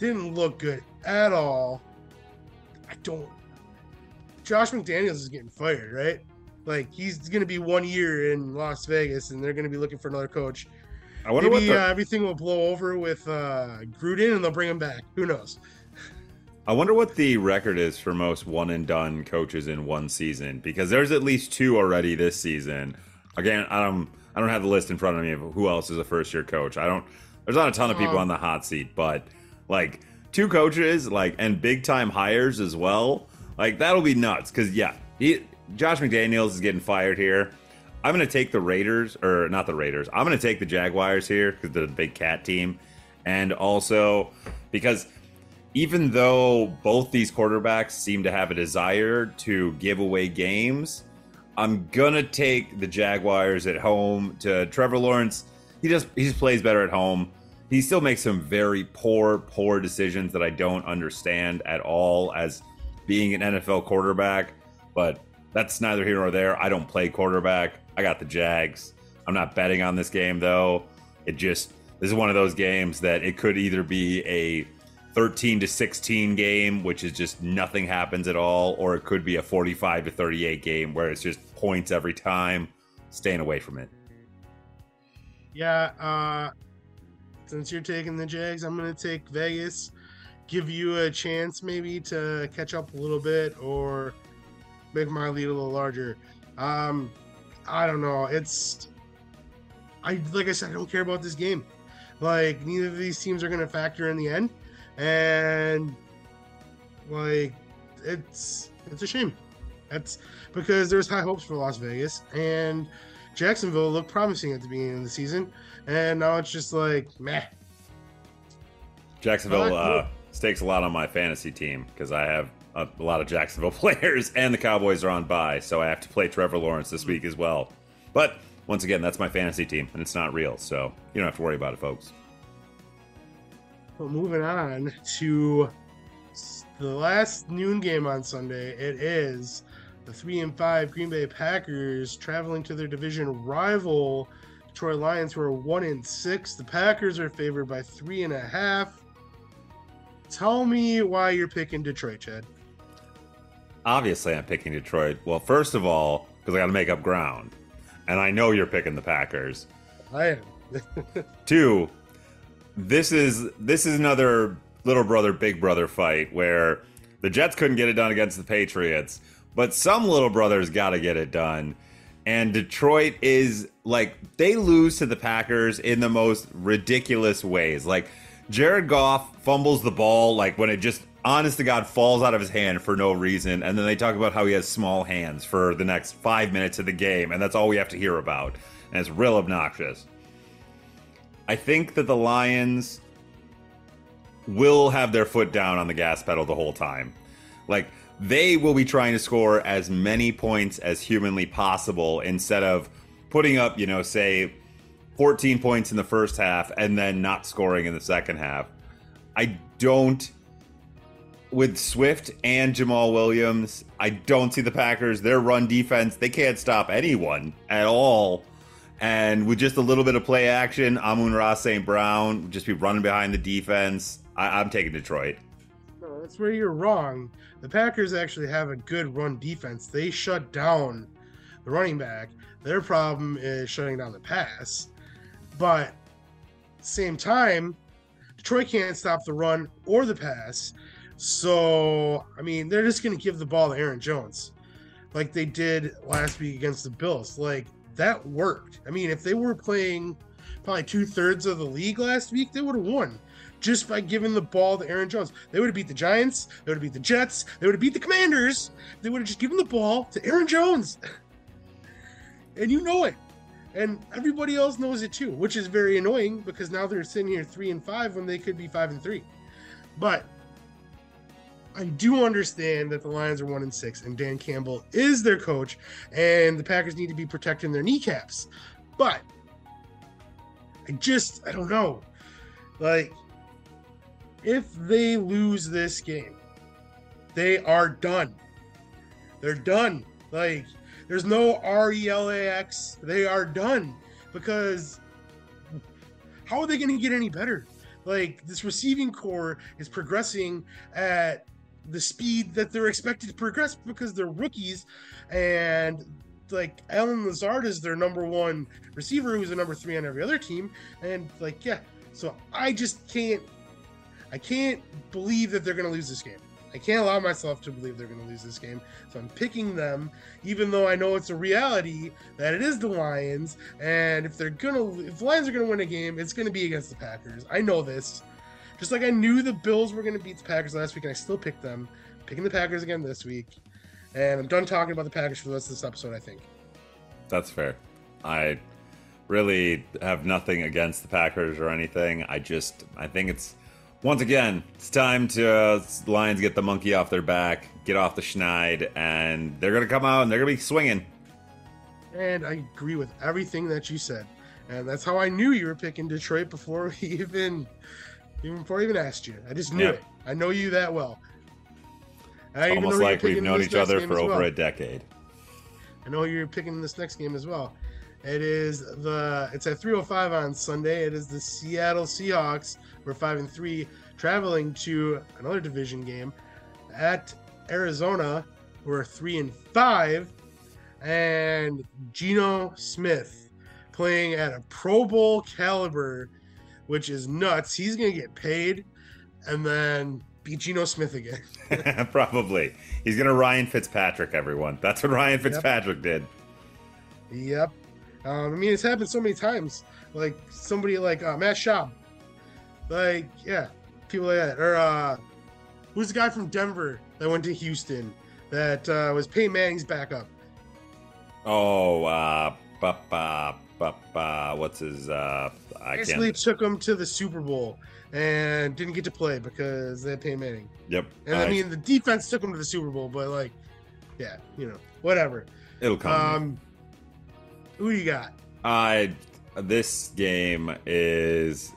didn't look good at all. I don't. Josh McDaniels is getting fired, right? Like he's going to be one year in Las Vegas, and they're going to be looking for another coach. I wonder Maybe what the uh, everything will blow over with uh, Gruden, and they'll bring him back. Who knows? I wonder what the record is for most one and done coaches in one season because there's at least two already this season. Again, I don't I don't have the list in front of me of who else is a first year coach. I don't. There's not a ton of people Um, on the hot seat, but like two coaches, like and big time hires as well. Like that'll be nuts because yeah, he, Josh McDaniels is getting fired here. I'm gonna take the Raiders or not the Raiders. I'm gonna take the Jaguars here because the big cat team, and also because even though both these quarterbacks seem to have a desire to give away games, I'm gonna take the Jaguars at home. To Trevor Lawrence, he just he just plays better at home. He still makes some very poor, poor decisions that I don't understand at all as being an NFL quarterback. But that's neither here nor there. I don't play quarterback. I got the Jags. I'm not betting on this game though. It just this is one of those games that it could either be a 13 to 16 game, which is just nothing happens at all, or it could be a 45 to 38 game where it's just points every time. Staying away from it. Yeah. Uh, since you're taking the Jags, I'm going to take Vegas. Give you a chance maybe to catch up a little bit or make my lead a little larger. Um, I don't know. It's I like I said, I don't care about this game. Like neither of these teams are going to factor in the end, and like it's it's a shame. That's because there's high hopes for Las Vegas and Jacksonville looked promising at the beginning of the season, and now it's just like meh. Jacksonville cool. uh, stakes a lot on my fantasy team because I have a, a lot of Jacksonville *laughs* players, and the Cowboys are on bye, so I have to play Trevor Lawrence this week as well. But once again, that's my fantasy team, and it's not real, so you don't have to worry about it, folks. But moving on to the last noon game on Sunday, it is the three and five Green Bay Packers traveling to their division rival Detroit Lions, who are one in six. The Packers are favored by three and a half. Tell me why you're picking Detroit, Chad. Obviously, I'm picking Detroit. Well, first of all, because I got to make up ground, and I know you're picking the Packers. I am. *laughs* *laughs* Two, this is this is another little brother big brother fight where the Jets couldn't get it done against the Patriots, but some little brothers got to get it done. And Detroit is like they lose to the Packers in the most ridiculous ways. Like Jared Goff fumbles the ball like when it just honest to God falls out of his hand for no reason, and then they talk about how he has small hands for the next five minutes of the game, and that's all we have to hear about. And it's real obnoxious. I think that the Lions will have their foot down on the gas pedal the whole time. Like they will be trying to score as many points as humanly possible instead of putting up, you know, say 14 points in the first half and then not scoring in the second half. I don't with Swift and Jamaal Williams, I don't see the Packers. Their run defense, they can't stop anyone at all. And with just a little bit of play action, Amon-Ra St. Brown would just be running behind the defense. I, I'm taking Detroit. No, that's where you're wrong. The Packers actually have a good run defense. They shut down the running back. Their problem is shutting down the pass. But same time, Detroit can't stop the run or the pass. So, I mean, they're just going to give the ball to Aaron Jones like they did last week against the Bills. Like that worked. I mean, if they were playing probably two thirds of the league last week, they would have won just by giving the ball to Aaron Jones. They would have beat the Giants. They would have beat the Jets. They would have beat the Commanders. They would have just given the ball to Aaron Jones. *laughs* and you know it. And everybody else knows it too, which is very annoying because now they're sitting here three and five when they could be five and three. But I do understand that the Lions are one and six, and Dan Campbell is their coach, and the Packers need to be protecting their kneecaps. But I just I don't know. Like if they lose this game, they are done. They're done. Like there's no R E L A X. They are done because how are they going to get any better? Like this receiving corps is progressing at the speed that they're expected to progress because they're rookies and like Allen Lazard is their number one receiver who's the number three on every other team and like yeah so I just can't I can't believe that they're gonna lose this game I can't allow myself to believe they're gonna lose this game so I'm picking them even though I know it's a reality that it is the Lions and if they're gonna if the Lions are gonna win a game it's gonna be against the Packers I know this just like I knew the Bills were going to beat the Packers last week, and I still picked them. picking the Packers again this week. And I'm done talking about the Packers for the rest of this episode, I think. That's fair. I really have nothing against the Packers or anything. I just, I think it's, once again, it's time to uh, Lions get the monkey off their back, get off the schneid, and they're going to come out and they're going to be swinging. And I agree with everything that you said. And that's how I knew you were picking Detroit before we *laughs* even even before I even asked you. I just knew it. I know you that well. I Almost like we've known each other for over well. a decade. I know you're picking this next game as well. It is the it's at 3:05 on Sunday. It is the Seattle Seahawks. We're five and three, traveling to another division game at Arizona. We're three and five, and Geno Smith playing at a Pro Bowl caliber which is nuts. He's going to get paid and then be Geno Smith again. *laughs* *laughs* Probably. He's going to Ryan Fitzpatrick, everyone. That's what Ryan Fitzpatrick yep. did. Yep. Um, I mean, it's happened so many times. Like somebody like uh, Matt Schaub. Like, yeah, people like that. Or uh, who's the guy from Denver that went to Houston that uh, was Peyton Manning's backup? Oh, uh, ba, ba, ba, ba, what's his uh, I basically can't... took him to the Super Bowl and didn't get to play because they had Peyton Manning. Yep. And I, I mean, the defense took him to the Super Bowl, but like, yeah, you know, whatever. It'll come. Um, who you got? I this game is.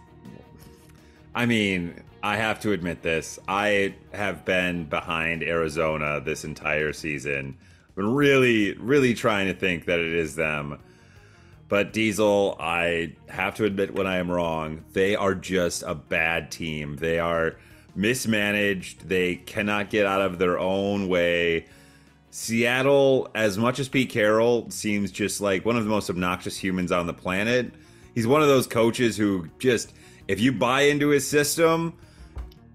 I mean, I have to admit this. I have been behind Arizona this entire season. Been really, really trying to think that it is them. But Diesel, I have to admit when I am wrong. They are just a bad team. They are mismanaged. They cannot get out of their own way. Seattle, as much as Pete Carroll seems just like one of the most obnoxious humans on the planet, he's one of those coaches who just, if you buy into his system,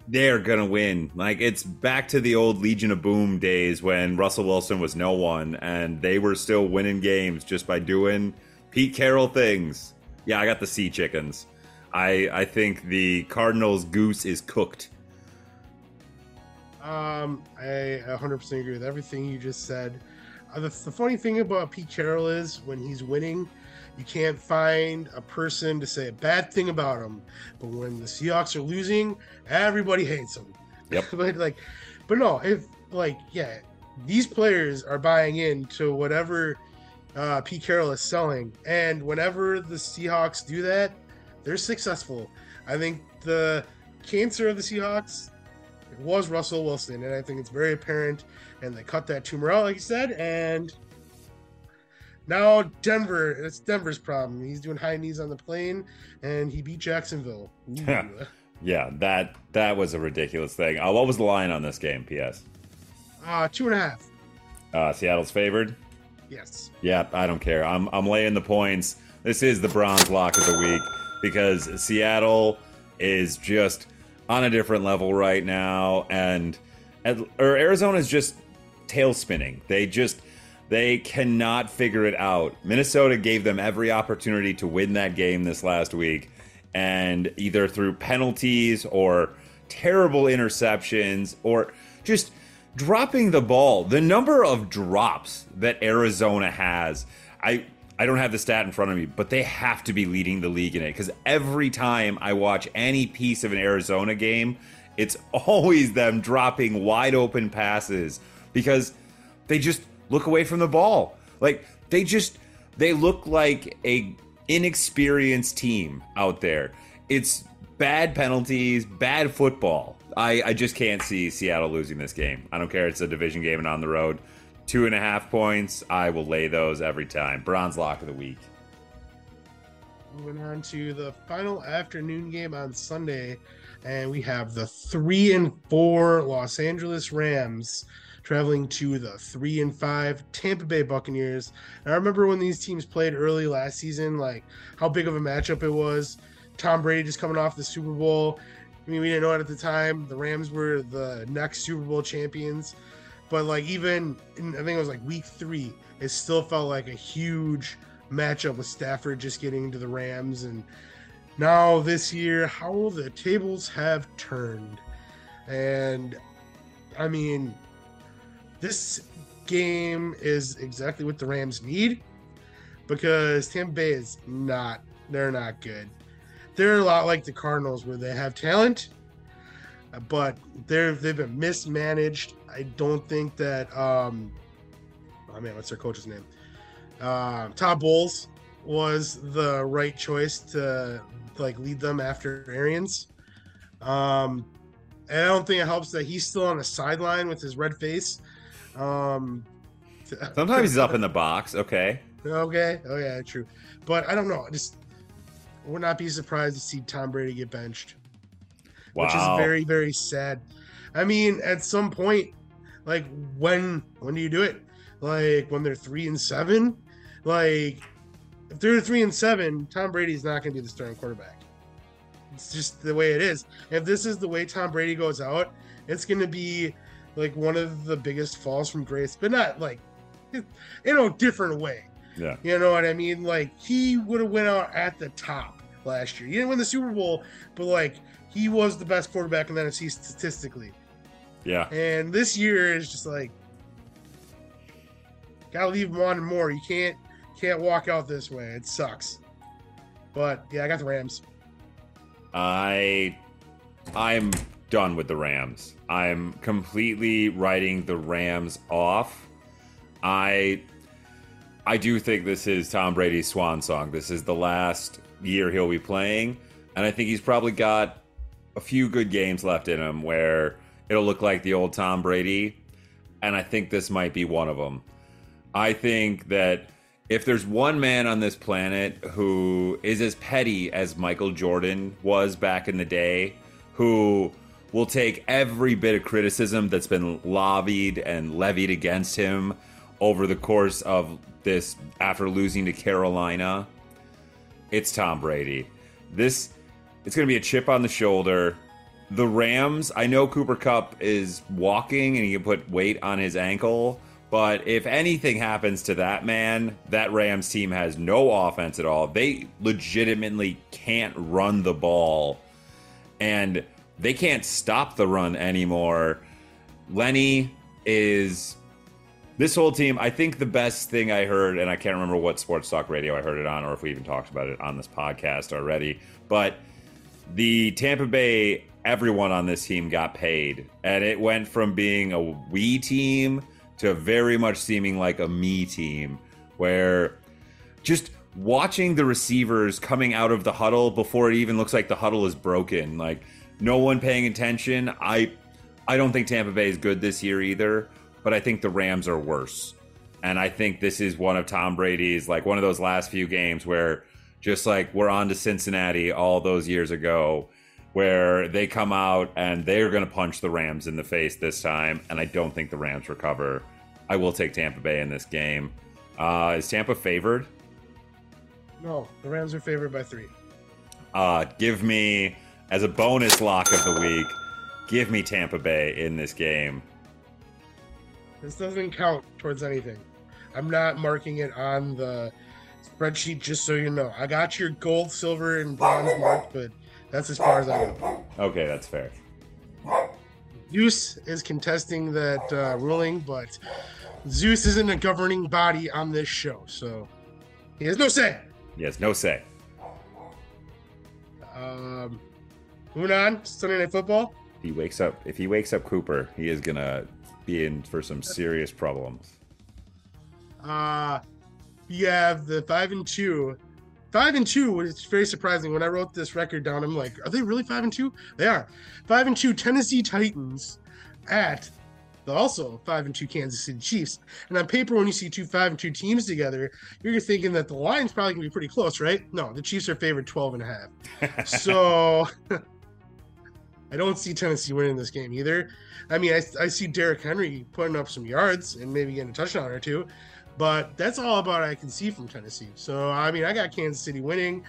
they're gonna win. Like it's back to the old Legion of Boom days when Russell Wilson was no one and they were still winning games just by doing Pete Carroll things. Yeah, I got the sea chickens. I I think the Cardinals goose is cooked. Um, I 100% agree with everything you just said. Uh, the, the funny thing about Pete Carroll is when he's winning, you can't find a person to say a bad thing about him. But when the Seahawks are losing, everybody hates him. Yep. *laughs* but like, but no, if like yeah, these players are buying into whatever uh, Pete Carroll is selling. And whenever the Seahawks do that, they're successful. I think the cancer of the Seahawks was Russell Wilson, and I think it's very apparent. And they cut that tumor out, like you said, and now Denver, it's Denver's problem. He's doing high knees on the plane, and he beat Jacksonville. Yeah, that that was a ridiculous thing. Uh, what was the line on this game? P.S. Uh, two and a half. Uh, Seattle's favored. Yes. Yeah, I don't care. I'm I'm laying the points. This is the bronze lock of the week because Seattle is just on a different level right now, and or Arizona is just tail spinning. They just they cannot figure it out. Minnesota gave them every opportunity to win that game this last week, and either through penalties or terrible interceptions or just dropping the ball. The number of drops that Arizona has, I I don't have the stat in front of me, but they have to be leading the league in it because every time I watch any piece of an Arizona game, it's *laughs* always them dropping wide open passes because they just look away from the ball. Like they just they look like a inexperienced team out there. It's bad penalties, bad football. I, I just can't see Seattle losing this game. I don't care. It's a division game and on the road two and a half points. I will lay those every time. Bronze lock of the week. Moving on to the final afternoon game on Sunday, and we have the three and four Los Angeles Rams traveling to the three and five Tampa Bay Buccaneers. And I remember when these teams played early last season, like how big of a matchup it was. Tom Brady just coming off the Super Bowl. I mean, we didn't know it at the time. The Rams were the next Super Bowl champions. But like even in, I think it was like week three, it still felt like a huge matchup with Stafford just getting into the Rams. And now this year, how the tables have turned. And I mean, this game is exactly what the Rams need because Tampa Bay is not, they're not good. They're a lot like the Cardinals where they have talent, but they're they've been mismanaged I don't think that um oh man, what's their coach's name? Uh, Todd Bowles was the right choice to like lead them after Arians. Um and I don't think it helps that he's still on the sideline with his red face. Um Sometimes he's up in the *laughs* box, okay. Okay. Oh yeah, true. But I don't know. I just would not be surprised to see Tom Brady get benched. Wow. Which is very, very sad. I mean, at some point, like when when do you do it? Like when they're three and seven? Like if they're three and seven, Tom Brady's not gonna be the starting quarterback. It's just the way it is. If this is the way Tom Brady goes out, it's gonna be like one of the biggest falls from grace, but not like *laughs* in a different way. Yeah. You know what I mean? Like he would have went out at the top last year. He didn't win the Super Bowl, but like he was the best quarterback in the NFC statistically. Yeah. And this year is just like gotta leave him on more. You can't can't walk out this way. It sucks. But yeah, I got the Rams. I I'm done with the Rams. I'm completely writing the Rams off. I I do think this is Tom Brady's swan song. This is the last year he'll be playing, and I think he's probably got a few good games left in him where it'll look like the old Tom Brady. And I think this might be one of them. I think that if there's one man on this planet who is as petty as Michael Jordan was back in the day, who will take every bit of criticism that's been lobbied and levied against him over the course of this after losing to Carolina, it's Tom Brady. This it's going to be a chip on the shoulder the Rams, I know Cooper Kupp is walking and he can put weight on his ankle, but if anything happens to that man, that Rams team has no offense at all. They legitimately can't run the ball and they can't stop the run anymore. Lenny is this whole team. I think the best thing I heard, and I can't remember what sports talk radio I heard it on, or if we even talked about it on this podcast already, but the Tampa Bay everyone on this team got paid. And it went from being a we team to very much seeming like a me team, where just watching the receivers coming out of the huddle before it even looks like the huddle is broken, like no one paying attention. I I don't think Tampa Bay is good this year either, but I think the Rams are worse. And I think this is one of Tom Brady's like one of those last few games where just like we're on to Cincinnati all those years ago where they come out and they're going to punch the Rams in the face this time, and I don't think the Rams recover. I will take Tampa Bay in this game. Uh, is Tampa favored? No, the Rams are favored by three. Uh, give me as a bonus lock of the week. Give me Tampa Bay in this game. This doesn't count towards anything. I'm not marking it on the spreadsheet, just so you know. I got your gold, silver, and bronze mark, but that's as far as I go. Okay, that's fair. Zeus is contesting that uh, ruling, but Zeus isn't a governing body on this show, so he has no say. He has no say. Moving on, Sunday Night Football. He wakes up, if he wakes up Cooper, he is gonna be in for some serious problems. Uh, you have the five and two. Five and two is very surprising. When I wrote this record down, I'm like, are they really five and two? They are. Five and two Tennessee Titans at the also five and two Kansas City Chiefs. And on paper, when you see two five and two teams together, you're thinking that the line's probably gonna be pretty close, right? No, the Chiefs are favored 12 and a half. *laughs* so *laughs* I don't see Tennessee winning this game either. I mean, I, I see Derrick Henry putting up some yards and maybe getting a touchdown or two, but that's all about I can see from Tennessee. So, I mean, I got Kansas City winning,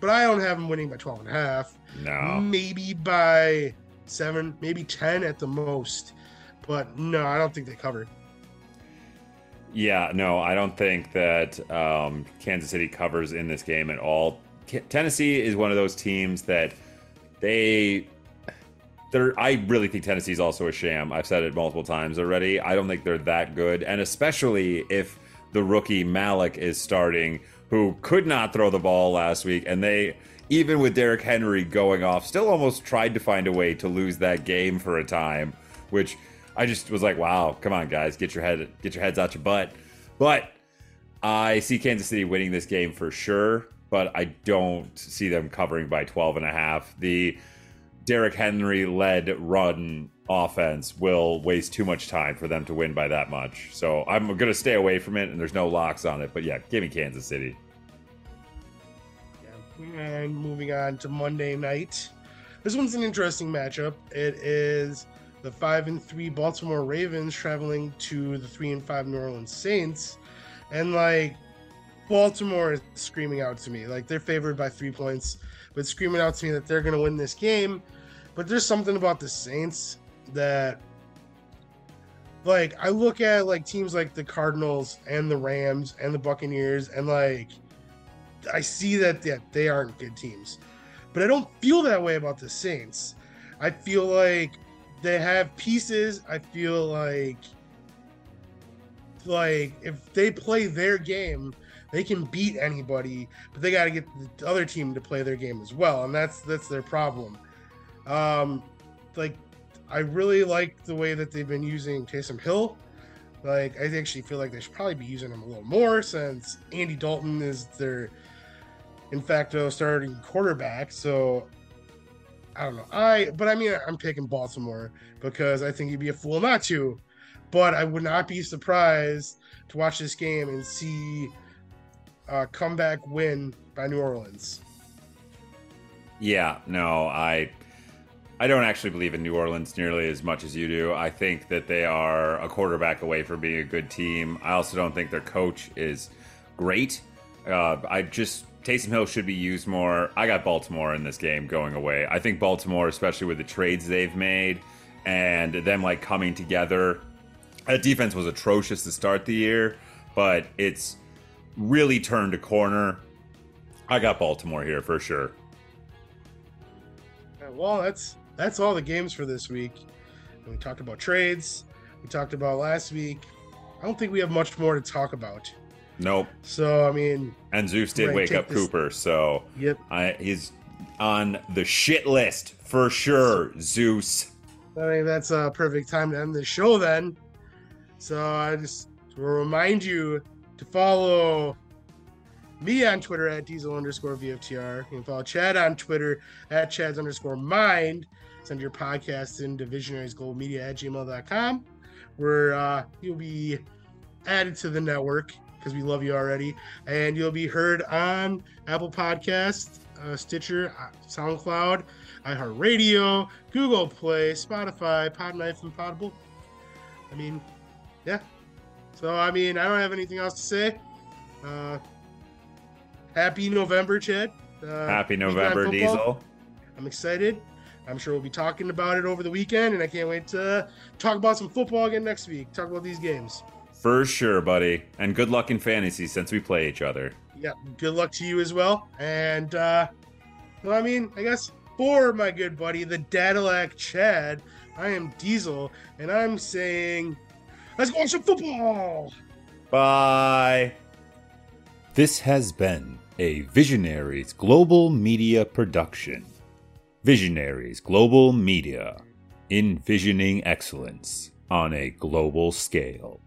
but I don't have them winning by 12 and a half. No. Maybe by seven, maybe 10 at the most. But no, I don't think they cover. Yeah, no, I don't think that um, Kansas City covers in this game at all. K- Tennessee is one of those teams that they they're I really think Tennessee's also a sham. I've said it multiple times already. I don't think they're that good, and especially if the rookie Malik is starting, who could not throw the ball last week, and they even with Derrick Henry going off, still almost tried to find a way to lose that game for a time, which I just was like, wow, come on guys, get your head get your heads out your butt. But I see Kansas City winning this game for sure, but I don't see them covering by 12 and a half. The Derrick Henry led run offense will waste too much time for them to win by that much. So I'm going to stay away from it, and there's no locks on it. But yeah, give me Kansas City. And moving on to Monday night. This one's an interesting matchup. It is the five and three Baltimore Ravens traveling to the three and five New Orleans Saints. And like Baltimore is screaming out to me. Like they're favored by three points, but screaming out to me that they're gonna win this game. But there's something about the Saints that like I look at like teams like the Cardinals and the Rams and the Buccaneers and like I see that yeah, they aren't good teams. But I don't feel that way about the Saints. I feel like they have pieces. I feel like like if they play their game, they can beat anybody, but they got to get the other team to play their game as well, and that's that's their problem. Um, like I really like the way that they've been using Taysom Hill. Like I actually feel like they should probably be using him a little more since Andy Dalton is their in facto starting quarterback. So I don't know. I but I mean I'm picking Baltimore because I think you'd be a fool not to. But I would not be surprised to watch this game and see a comeback win by New Orleans. Yeah, no, I I don't actually believe in New Orleans nearly as much as you do. I think that they are a quarterback away from being a good team. I also don't think their coach is great. Uh, I just Taysom Hill should be used more. I got Baltimore in this game going away. I think Baltimore, especially with the trades they've made and them like coming together. That defense was atrocious to start the year, but it's really turned a corner. I got Baltimore here for sure. Well, that's that's all the games for this week. We talked about trades. We talked about last week. I don't think we have much more to talk about. Nope. So I mean, and Zeus did wake up this... Cooper, so yep, I, he's on the shit list for sure. Zeus. I think that's a perfect time to end the show then. So I just will remind you to follow me on Twitter at diesel underscore VFTR. You can follow Chad on Twitter at Chad's underscore mind. Send your podcast in to visionariesglobalmedia at gmail.com where uh, you'll be added to the network because we love you already. And you'll be heard on Apple Podcast, uh, Stitcher, uh, SoundCloud, iHeartRadio, Google Play, Spotify, Podknife, and Podable. I mean, yeah. So, I mean, I don't have anything else to say. Uh, happy November, Chad. Uh, Happy November. Diesel. I'm excited. I'm sure we'll be talking about it over the weekend, and I can't wait to talk about some football again next week. Talk about these games. For sure, buddy. And good luck in fantasy since we play each other. Yeah, good luck to you as well. And, uh, well, I mean, I guess for my good buddy, the Dadillac Chad, I am Diesel, and I'm saying, let's go watch some football. Bye. This has been a Visionaries Global Media production. Visionaries Global Media, envisioning excellence on a global scale.